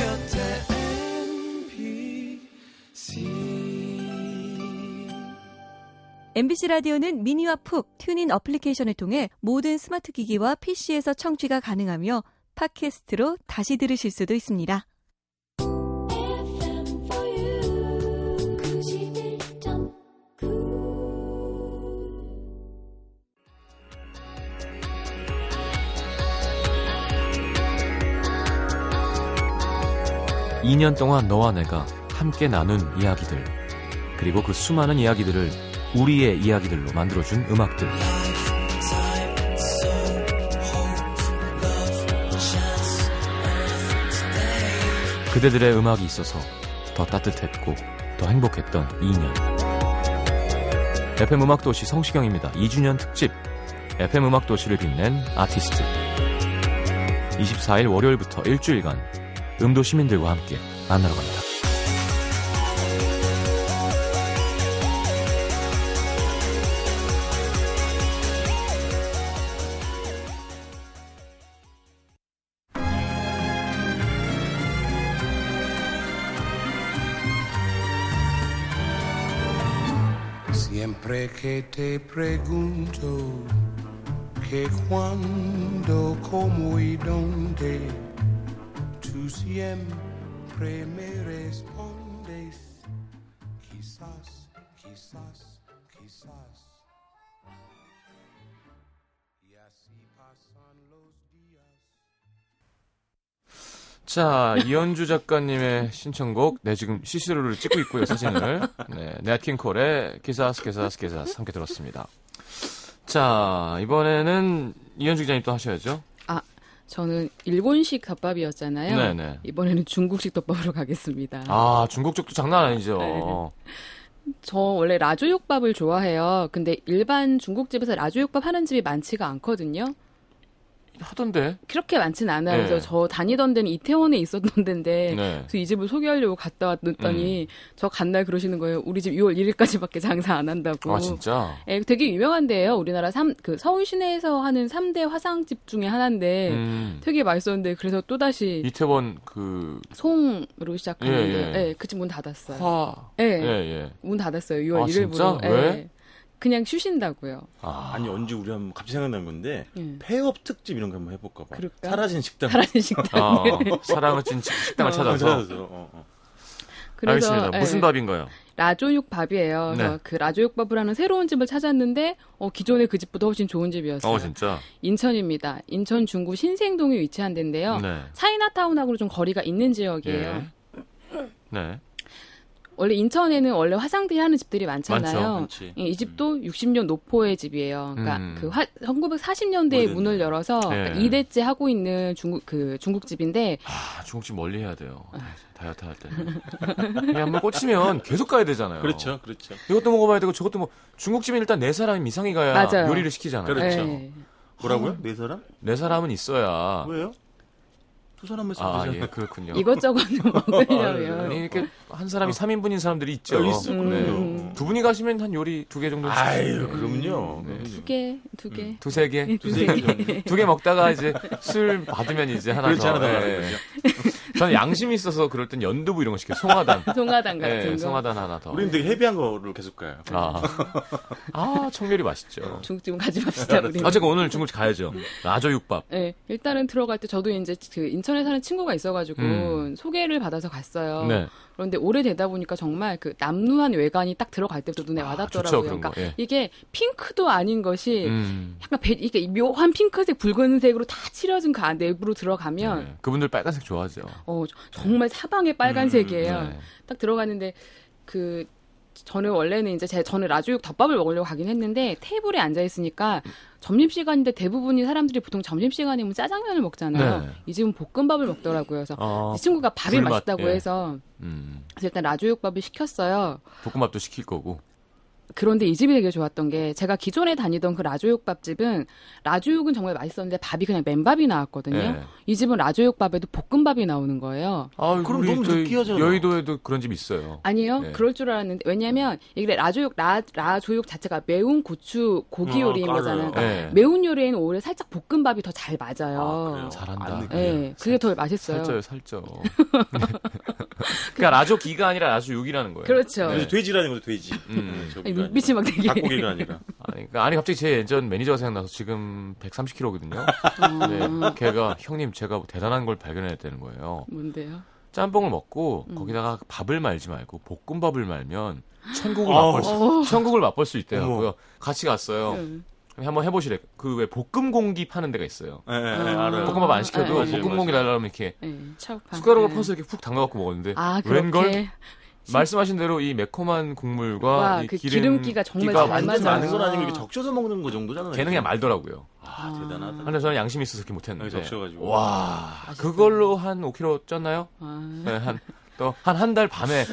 MBC 라디오는 미니와 푹 TuneIn 어플리케이션을 통해 모든 스마트 기기와 PC에서 청취가 가능하며 팟캐스트로 다시 들으실 수도 있습니다. FM for you. 91.9. 2년 동안 너와 내가 함께 나눈 이야기들, 그리고 그 수많은 이야기들을 우리의 이야기들로 만들어준 음악들. 그대들의 음악이 있어서 더 따뜻했고 더 행복했던 2년. FM 음악도시 성시경입니다. 2주년 특집 FM 음악도시를 빛낸 아티스트. 24일 월요일부터 일주일간 음도 시민들과 함께 만나러 갑니다. Siempre que te pregunto que cuándo, cómo y dónde, tú siempre me 자, 이현주 작가님의 신청곡, 네, 지금 시스루를 찍고 있고요, 사진을. 네, 네아킹콜의 기사스, 기사스, 기사스 함께 들었습니다. 자, 이번에는 이현주 기자님 또 하셔야죠. 저는 일본식 덮밥이었잖아요. 네네. 이번에는 중국식 덮밥으로 가겠습니다. 아, 중국 쪽도 장난 아니죠. 네. 저 원래 라조육밥을 좋아해요. 근데 일반 중국집에서 라조육밥 하는 집이 많지가 않거든요. 하던데. 그렇게 많지는 않아요. 네. 그래서 저 다니던 데는 이태원에 있었던 데인데 네. 그래서 이 집을 소개하려고 갔다 왔더니 저 간날 그러시는 거예요. 우리 집 6월 1일까지밖에 장사 안 한다고. 아, 진짜? 예, 되게 유명한 데예요. 우리나라 삼, 그 서울 시내에서 하는 3대 화상집 중에 하나인데 음. 되게 맛있었는데 그래서 또 다시 이태원 그 송으로 시작하는데 예, 예. 예, 그집 문 닫았어요. 화. 예, 예, 예. 문 닫았어요. 6월 아, 1일부로. 진짜? 예. 왜? 그냥 쉬신다고요. 아, 아니 언제 우리 한번 갑자기 생각난 건데 예. 폐업 특집 이런 거 한번 해볼까 봐. 그럴까? 사라진 식당. 사라진 식당. 아, 사랑을 찐 식당을 어, 찾아서. 찾아서. 어, 어. 그래서 알겠습니다. 예, 무슨 밥인가요? 라조육 밥이에요. 그래서 네. 그 라조육 밥을 하는 새로운 집을 찾았는데 어, 기존의 그 집보다 훨씬 좋은 집이었어요. 어, 진짜. 인천입니다. 인천 중구 신생동에 위치한 데인데요. 네. 차이나타운하고 좀 거리가 있는 지역이에요. 예. 네. 원래 인천에는 원래 화상들이 하는 집들이 많잖아요. 많죠. 예, 이 집도 60년 노포의 집이에요. 그러니까 음. 그 화, 1940년대에 오래됐네. 문을 열어서 네. 그러니까 2대째 하고 있는 중국 그 중국집인데 아, 중국집 멀리 해야 돼요. 다이어트 할 때는. 그냥 한번 꽂히면 계속 가야 되잖아요. 그렇죠, 그렇죠. 이것도 먹어 봐야 되고 저것도 뭐 중국집은 일단 네 사람 이상이 가야 맞아요. 요리를 시키잖아요. 그렇죠. 예. 뭐라고요? 네 사람? 네 사람은 있어야. 왜요? 두 사람만 쓰면 아, 되잖아요. 예, 그렇군요. 이것저것 좀 먹으려면 아니, 이렇게 한 사람이 3인분인 사람들이 있죠. 어, 있어, 음. 그럼요. 두 분이 가시면 한 요리 두 개 정도 아유, 시키세요. 그럼요. 네. 두 개, 두 개. 음. 두세 개. 두세 개. 두 개 먹다가 이제 술 받으면 이제 하나 그렇지 더. 하나 더 예. 저는 양심이 있어서 그럴 땐 연두부 이런 거 시켜요. 송화단. 송화단 같은 예, 거. 송화단 하나 더. 우리는 되게 헤비한 거를 계속 가요. 아, 아 청멸이 맛있죠. 중국집은 가지 맙시다. 우리. 어쨌건 오늘 중국집 가야죠. 라조육밥. 네, 일단은 들어갈 때 저도 이제 그 인천에 사는 친구가 있어가지고 음. 소개를 받아서 갔어요. 네. 그런데 오래되다 보니까 정말 그 남루한 외관이 딱 들어갈 때부터 눈에 아, 와닿더라고요. 그런 그러니까 거, 예. 이게 핑크도 아닌 것이 음. 약간 배, 이게 묘한 핑크색, 붉은색으로 다 칠해진 그 안- 내부로 들어가면 네. 그분들 빨간색 좋아하죠. 어, 정말 사방에 빨간색이에요. 네. 딱 들어갔는데 그 저는 원래는 이제 제 저는 라조육 덮밥을 먹으려고 가긴 했는데 테이블에 앉아 있으니까 점심 시간인데 대부분이 사람들이 보통 점심 시간이면 짜장면을 먹잖아요. 네. 이 집은 볶음밥을 먹더라고요. 그래서 어, 이 친구가 밥이 불맛, 맛있다고 예. 해서 음. 그래서 일단 라조육밥을 시켰어요. 볶음밥도 시킬 거고. 그런데 이 집이 되게 좋았던 게 제가 기존에 다니던 그 라조육 밥집은 라조육은 정말 맛있었는데 밥이 그냥 맨밥이 나왔거든요. 예. 이 집은 라조육 밥에도 볶음밥이 나오는 거예요. 아, 그럼 너무 저희 느끼하잖아. 여의도에도 그런 집 있어요. 아니요, 네. 그럴 줄 알았는데 왜냐면 이게 라조육 라 라조육 자체가 매운 고추 고기 어, 요리인 깔아요. 거잖아요. 그러니까 네. 매운 요리에는 오히려 살짝 볶음밥이 더 잘 맞아요. 아? 잘한다. 예, 그게 더 맛있어요. 살쪄요, 살쪄. 그러니까 라조기가 아니라 라조육이라는 거예요. 그렇죠. 그래서 돼지라는 거죠, 돼지. 음. 네, 저기가 아니, 눈빛이 막 되게 닭고기가 아니라. 아니, 아니 갑자기 제 예전 매니저가 생각나서 지금 130kg거든요. 음. 네, 걔가 형님 제가 뭐 대단한 걸 발견했다는 거예요. 뭔데요? 짬뽕을 먹고 음. 거기다가 밥을 말지 말고 볶음밥을 말면 천국을 어우. 맛볼 수 천국을 맛볼 수 있대요. 같이 갔어요. 음. 한번 해보시래. 그 왜 볶음 공기 파는 데가 있어요. 아. 알아요. 볶음밥 안 시켜도 네. 볶음 공기. 달라면 이렇게 예, 차우파. 숟가락을 예. 퍼서 이렇게 푹 담가갖고 먹었는데 아, 웬걸 그렇게 말씀하신 대로 이 매콤한 국물과 와, 이 그 기름, 기름기가 정말 기가 잘 완전 맞아요. 많은 건 아니고 이렇게 적셔서 먹는 거 정도잖아요. 걔는 그냥 말더라고요. 아, 대단하다. 근데 저는 양심이 있어서 그렇게 못했는데. 여기 적셔가지고. 와, 맛있어요. 그걸로 한 5kg 쪘나요? 아, 네, 한, 또, 한 한 달 밤에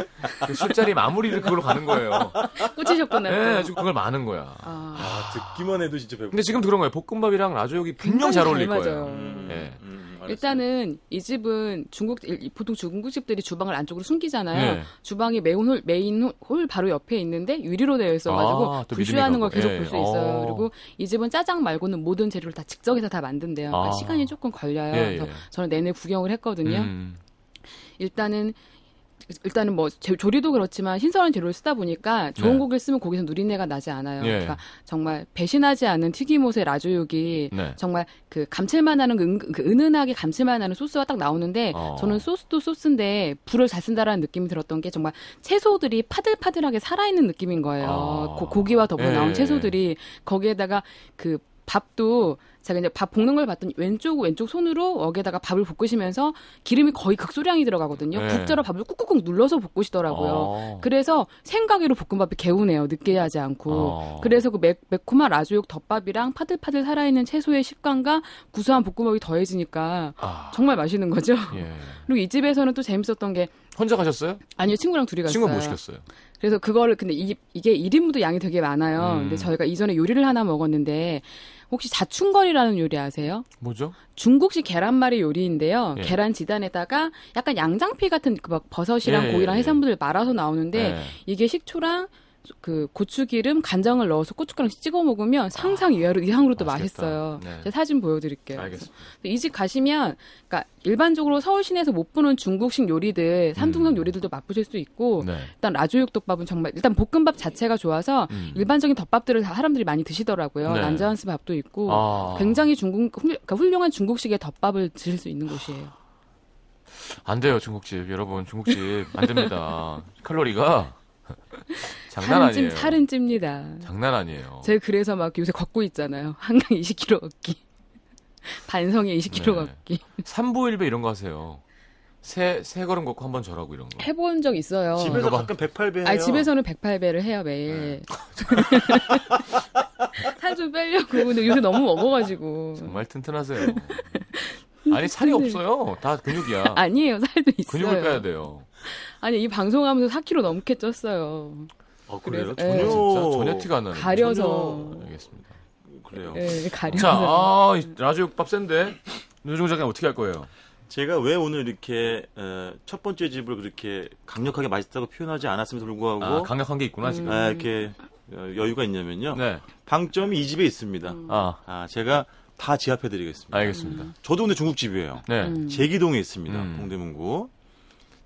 그 술자리 마무리를 그걸로 가는 거예요. 꽂히셨구나. 네, 또. 아주 그걸 많은 거야. 아, 아, 듣기만 해도 진짜 배고 근데 지금 그런 거예요. 볶음밥이랑 라조육이 분명 굉장히 잘잘 어울릴. 거예요. 음, 예. 음, 알았어요. 일단은 이 집은 중국 일- 보통 중국집들이 주방을 안쪽으로 숨기잖아요. 네. 주방이 메인 홀 메인 홀- 홀 바로 옆에 있는데 유리로 되어 있어가지고 아, 또 불쇼하는 걸 계속 가고. 볼수 예. 있어요. 어. 그리고 이 집은 짜장 말고는 모든 재료를 다 직접해서 다 만든대요. 그러니까 아. 시간이 조금 걸려요. 예, 그래서 예. 저는 내내 구경을 했거든요. 음. 일단은 일단은 뭐 제- 조리도 그렇지만 신선한 재료를 쓰다 보니까 좋은 네. 고기를 쓰면 고기에서 누린내가 나지 않아요. 예. 그러니까 정말 배신하지 않은 튀김옷의 라조육이 네. 정말 그 감칠맛 나는 그, 은, 그 은은하게 감칠맛 나는 소스가 딱 나오는데 어. 저는 소스도 소스인데 불을 잘 쓴다라는 느낌이 들었던 게 정말 채소들이 파들파들하게 살아있는 느낌인 거예요. 아. 고, 고기와 더불어 예, 나온 예, 채소들이 거기에다가 그 밥도 제가 이제 밥 볶는 걸 봤더니 왼쪽 왼쪽 손으로 웍에다가 밥을 볶으시면서 기름이 거의 극소량이 들어가거든요. 네. 국자로 밥을 꾹꾹꾹 눌러서 볶으시더라고요. 어. 그래서 생가게로 볶음밥이 개운해요. 느끼하지 않고. 어. 그래서 그 매, 매콤한 라조육 덮밥이랑 파들파들 살아있는 채소의 식감과 구수한 볶음밥이 더해지니까 아, 정말 맛있는 거죠. 예. 그리고 이 집에서는 또 재밌었던 게 혼자 가셨어요? 아니요 친구랑 둘이 갔어요. 친구 못 시켰어요. 그래서 그거를 근데 이, 이게 1인분도 양이 되게 많아요. 음. 근데 저희가 이전에 요리를 하나 먹었는데 혹시 자충거리라는 요리 아세요? 뭐죠? 중국식 계란말이 요리인데요. 예. 계란 지단에다가 약간 양장피 같은 그 막 버섯이랑 예, 고기랑 예. 해산물을 말아서 나오는데 네. 이게 식초랑 그 고추기름, 간장을 넣어서 고춧가루 찍어 먹으면 상상 이하로 또 맛있겠다. 맛있어요. 네. 제가 사진 보여드릴게요. 알겠습니다. 이 집 가시면, 그러니까 일반적으로 서울 시내에서 못 보는 중국식 요리들, 산둥성 음. 요리들도 맛보실 수 있고, 네. 일단 라조육 덮밥은 정말 일단 볶음밥 자체가 좋아서 음. 일반적인 덮밥들을 다 사람들이 많이 드시더라고요. 네. 난자한스 밥도 있고 아. 굉장히 중국 훌, 그러니까 훌륭한 중국식의 덮밥을 드실 수 있는 곳이에요. 안 돼요, 중국집. 여러분, 중국집 안 됩니다. 칼로리가 장난 살은 찜 아니에요. 살은 찝니다. 장난 아니에요. 제가 그래서 막 요새 걷고 있잖아요. 한강 20km 걷기. 반성에 20km 네. 걷기. 삼보일배 이런 거 하세요. 세, 세 걸음 걷고 한 번 절하고 이런 거. 해본 적 있어요. 집에서. 가끔 108배 해요. 아니, 집에서는 108배를 해요, 매일. 살좀 빼려고. 근데 요새 너무 먹어가지고. 정말 튼튼하세요. 아니, 살이 없어요. 다 근육이야. 아니에요, 살도 있어요. 근육을 빼야 돼요. 아니, 이 방송하면서 4kg 넘게 쪘어요. 아, 그래요? 그래서- 전혀 예. 진짜 전혀 티가 안 나네. 가려서. 알겠습니다. 그래요. 예, 가려서. 자, 아, 이 라조육밥 센데. 노종 작가 어떻게 할 거예요? 제가 왜 오늘 이렇게 어, 첫 번째 집을 그렇게 강력하게 맛있다고 표현하지 않았음에도 불구하고 아, 강력한 게 있구나, 지금. 아, 이렇게 어, 여유가 있냐면요. 네. 방점이 이 집에 있습니다. 아, 아, 제가 다 지합해드리겠습니다. 알겠습니다. 저도 근데 중국집이에요. 네. 음. 제기동에 있습니다. 음. 동대문구.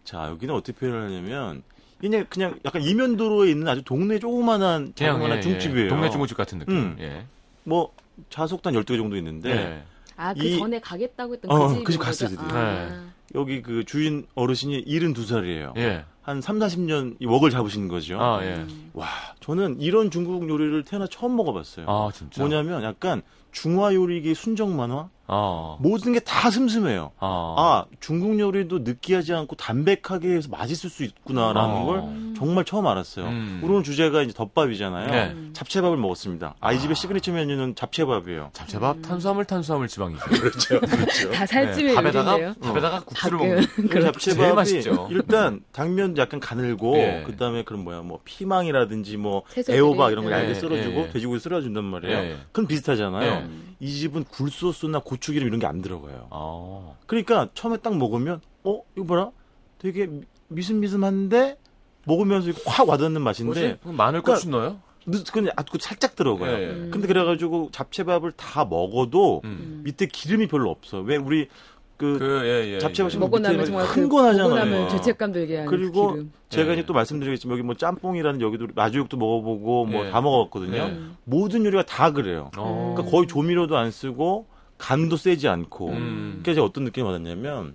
자, 여기는 어떻게 표현을 하냐면, 그냥, 그냥 약간 이면도로에 있는 아주 동네 조그만한, 자그마한 예, 예. 중국집이에요. 동네 중국집 같은 느낌. 음. 예. 뭐, 좌석도 한 12개 정도 있는데, 네. 아, 그 이- 전에 가겠다고 했던 어, 그 집. 그집 갔어요, 드디어. 네. 여기 그 주인 어르신이 72살이에요. 예. 한 3, 40년 이 웍을 잡으신 거죠. 아, 예. 와, 저는 이런 중국 요리를 태어나 처음 먹어봤어요. 아, 진짜. 뭐냐면 약간 중화 요리계 순정 만화? 아. 모든 게 다 슴슴해요. 아. 아, 중국 요리도 느끼하지 않고 담백하게 해서 맛있을 수 있구나라는 아. 걸 정말 처음 알았어요. 음. 오늘 주제가 이제 덮밥이잖아요. 네. 잡채밥을 먹었습니다. 아, 이 집의 시그니처 메뉴는 잡채밥이에요. 잡채밥, 탄수화물, 탄수화물, 지방이죠. 그렇죠. 그렇죠. 다 살찜의 밥에다가, 요리네요. 밥에다가 국수를. 먹는. 그 제일 잡채밥이 맛있죠. 일단 당면 약간 가늘고 예. 그다음에 그런 뭐야 뭐 피망이라든지 뭐 채소들이. 애호박 이런 걸 예, 얇게 썰어주고 예, 예. 돼지고기 썰어준단 말이에요. 예. 그건 비슷하잖아요. 예. 이 집은 굴소스나 고추기름 이런 게 안 들어가요. 아. 그러니까 처음에 딱 먹으면 어 이거 봐라 되게 미- 미슴미슴한데 먹으면서 확 와닿는 맛인데 마늘 그러니까 고추 넣어요? 늦- 그냥 아주 살짝 들어가요. 예, 예. 음. 근데 그래가지고 잡채밥을 다 먹어도 음. 밑에 기름이 별로 없어. 왜 우리 그, 그, 예, 예. 잡채밥 예. 먹- 먹고 나면 정말 큰그건 하잖아요. 먹고 나면 죄책감 들게 하는 그리고 그 기름. 제가 예. 이제 또 말씀드리겠지만 여기 뭐 짬뽕이라는 여기도 라조육도 먹어보고 뭐 예. 다 먹어봤거든요. 예. 모든 요리가 다 그래요. 어. 그러니까 거의 조미료도 안 쓰고 간도 세지 않고. 음. 그러니까 제가 어떤 느낌이 받았냐면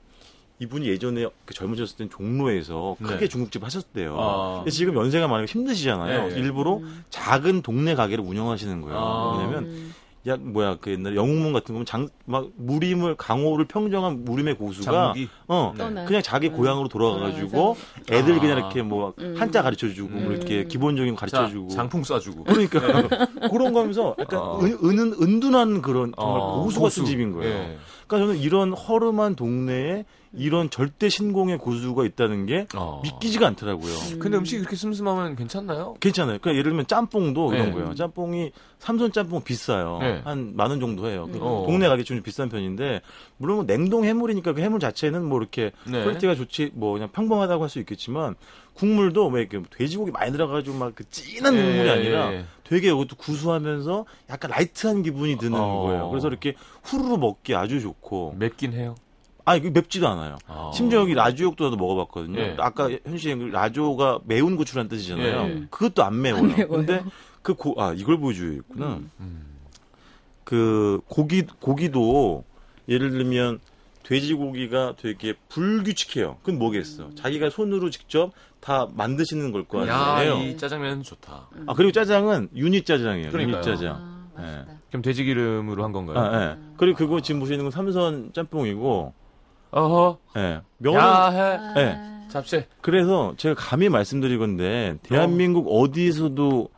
이분이 예전에 그 젊으셨을 땐 종로에서 크게 네. 중국집 하셨대요. 아. 근데 지금 연세가 많으니까 힘드시잖아요. 예, 예. 일부러 작은 동네 가게를 운영하시는 거예요. 아. 왜냐면 음. 야 뭐야 그 옛날에 영웅문 같은 거 보면 장 막 무림을 강호를 평정한 무림의 고수가 장무기. 어 네. 그냥 자기 음. 고향으로 돌아가가지고 애들 아. 그냥 이렇게 뭐 음. 한자 가르쳐주고 뭐 이렇게 음. 기본적인 거 자, 가르쳐주고 장풍 쏴주고. 그러니까 그런 거 하면서 약간 어. 은, 은, 은둔한 그런 정말 어, 고수 같은 집인 거예요. 예. 그러니까 저는 이런 허름한 동네에 이런 절대 신공의 고수가 있다는 게 어. 믿기지가 않더라고요. 근데 음식이 그렇게 슴슴하면 괜찮나요? 괜찮아요. 그러니까 예를 들면 짬뽕도 이런 네. 거예요. 짬뽕이 삼선 짬뽕 비싸요. 네. 한만 원 정도 해요. 그 어. 동네 가게 좀 비싼 편인데 물론 뭐 냉동 해물이니까 그 해물 자체는 뭐 이렇게 네. quality가 좋지 뭐 그냥 평범하다고 할 수 있겠지만 국물도 왜 이렇게 돼지고기 많이 들어가지고 막 그 진한 예, 국물이 아니라 예. 되게 이것도 구수하면서 약간 light한 기분이 드는 어. 거예요. 그래서 이렇게 후루루 먹기 아주 좋고 맵긴 해요. 아 이거 맵지도 않아요. 아. 심지어 여기 나도 먹어봤거든요. 예. 아까 현씨 그 라조가 매운 고추란 뜻이잖아요. 예. 그것도 안 매워요. 안 매워요. 근데 그 고, 아 이걸 보여주겠구나. 음. 그 고기 고기도 예를 들면 돼지고기가 되게 불규칙해요. 그건 뭐겠어? 자기가 손으로 직접 다 만드시는 걸거 야, 아니에요. 이 짜장면 좋다. 아 그리고 짜장은 유니 짜장이에요. 유니 그러니까요. 짜장. 아, 맛있다. 좀 돼지 기름으로 한 건가요? 아, 예. 그리고 그거 지금 보시는 건 삼선 짬뽕이고, 어허. 예. 명은 야, 해. 아. 네. 잡채. 그래서 제가 감히 말씀드리건데 대한민국 어. 디서도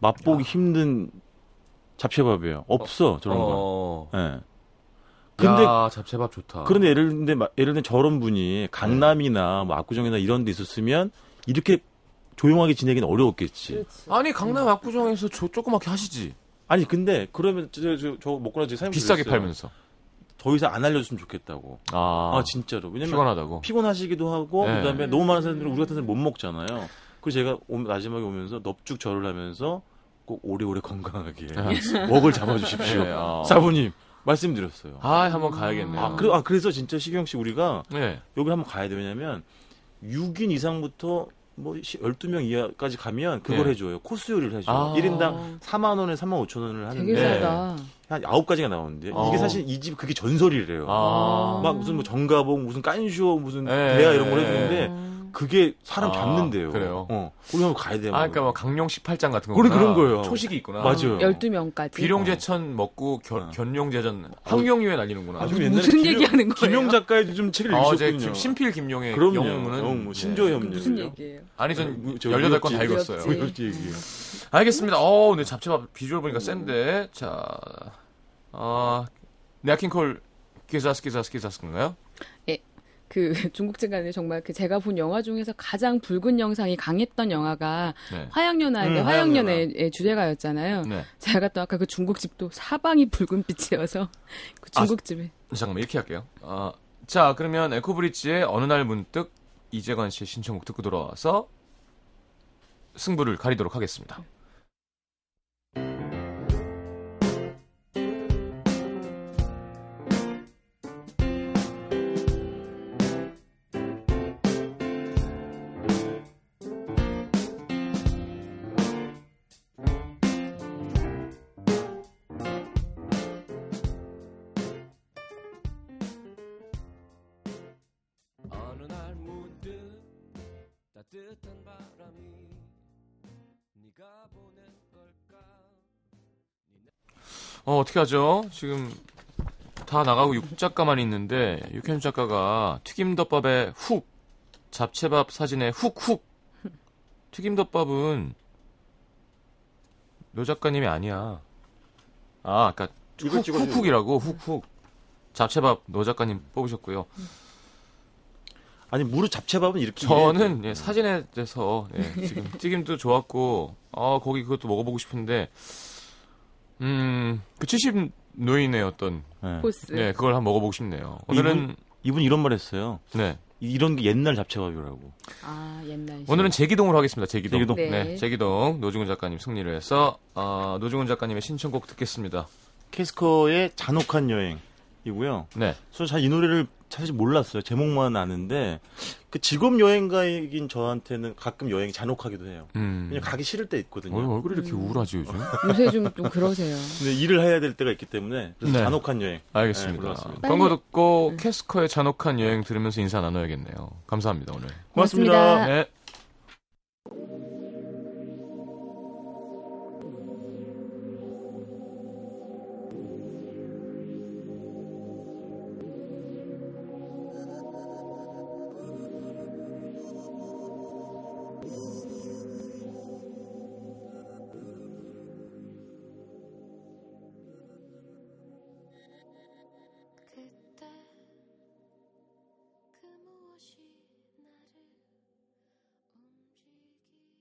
맛보기 힘든 잡채밥이에요. 없어 저런 거. 어. 예. 근데 야, 잡채밥 좋다. 그런데 예를 마- 예를 든 저런 분이 강남이나 뭐 압구정이나 이런 데 있었으면 이렇게 조용하게 지내기는 어려웠겠지. 아니 강남 압구정에서 조, 조그맣게 하시지. 아니 근데 그러면 저, 저, 저 먹고 나서 사장님 비싸게 그랬어요. 팔면서. 더 이상 안 알려줬으면 좋겠다고. 아, 아, 진짜로. 왜냐면 피곤하다고. 피곤하시기도 하고 네. 그다음에 너무 많은 사람들은 우리 같은 사람 못 먹잖아요. 그래서 제가 오- 마지막에 오면서 넙죽 절을 하면서 꼭 오래오래 건강하게 먹을 잡아주십시오. 네, 아. 사부님 말씀드렸어요. 아, 한번 가야겠네요. 아, 그래, 아 그래서 진짜 시경 씨 우리가 네. 여기 한번 가야 돼. 왜냐면 6인 이상부터 뭐 12명 이하까지 가면 그걸 네. 해줘요. 코스 요리를 해줘요. 아. 1인당 4만 원에 3만 5천 원을 하는데 되게 싸다. 한 9가지가 나오는데 어. 이게 사실 이 집 그게 전설이래요. 아. 막 무슨 뭐 정가복, 무슨 깐쇼, 무슨 네. 대야 이런 걸 해주는데 어. 그게 사람 아, 잡는데요. 그래요? 어. 우리 한번 가야 돼요. 아, 그러니까 뭐 강령 18장 같은 거. 그래, 그런 거예요. 초식이 있구나. 맞아요. 12명까지. 비룡제천 먹고 견, 어. 견룡제전 황룡유에 날리는구나. 아, 좀 무슨 김용- 얘기하는 거예요? 김용 작가에도 좀 책을 어, 읽으셨군요. 김- 신필 김용의 그럼요. 영웅은 영웅, 뭐 네. 신조협 무슨 얘기예요? 아니 전저 18권 다 의욕지. 읽었어요. 의욕지. 그렇지 얘기예요. 알겠습니다. 어, 근데 잡채밥 비주얼 보니까 센데. 자. 아, 네아킹콜 기사스 기사스 기사스인가요? 그 중국집 가는 정말 그 제가 본 영화 중에서 가장 붉은 영상이 강했던 영화가 네. 화양연화의 음, 화양연화의 주제가였잖아요. 네. 제가 또 아까 그 중국집도 사방이 붉은 빛이어서 그 아, 중국집에 잠깐만 이렇게 할게요. 어, 자, 그러면 에코브릿지의 어느 날 문득 이재관 씨의 신청곡 듣고 돌아와서 승부를 가리도록 하겠습니다. 어, 어떻게 하죠? 지금 다 나가고 육 작가만 있는데 육현 작가가 튀김덮밥에 훅 잡채밥 사진에 훅훅 튀김덮밥은 요 작가님이 아니야. 아, 아까 훅. 훅훅이라고 훅훅 잡채밥 노 작가님 뽑으셨고요. 아니 무릇 잡채밥은 이렇게 저는 예, 사진에 대해서 예, 지금 튀김도 좋았고 어 거기 그것도 먹어보고 싶은데 음 그 70 노인의 어떤 네. 포스. 네 그걸 한번 먹어보고 싶네요. 오늘은 이분 이런 말 했어요. 네 이런 게 옛날 잡채밥이라고. 아 옛날. 오늘은 제기동으로 하겠습니다. 제기동. 제기동. 네. 네. 제기동 노중훈 작가님 승리를 해서 어, 노중훈 작가님의 신청곡 듣겠습니다. 캐스커의 잔혹한 여행 이고요. 네. 저는 잘 이 노래를 사실 몰랐어요. 제목만 아는데 그 직업 여행가이긴 저한테는 가끔 여행이 잔혹하기도 해요. 음. 그냥 가기 싫을 때 있거든요. 어, 얼굴이 이렇게 우울하지 요즘? 요새 좀, 좀 그러세요. 근데 일을 해야 될 때가 있기 때문에 그래서 네. 잔혹한 여행. 네, 알겠습니다. 골랐습니다. 광고 듣고 네. 캐스커의 잔혹한 여행 들으면서 인사 나눠야겠네요. 감사합니다 오늘. 고맙습니다. 고맙습니다. 네.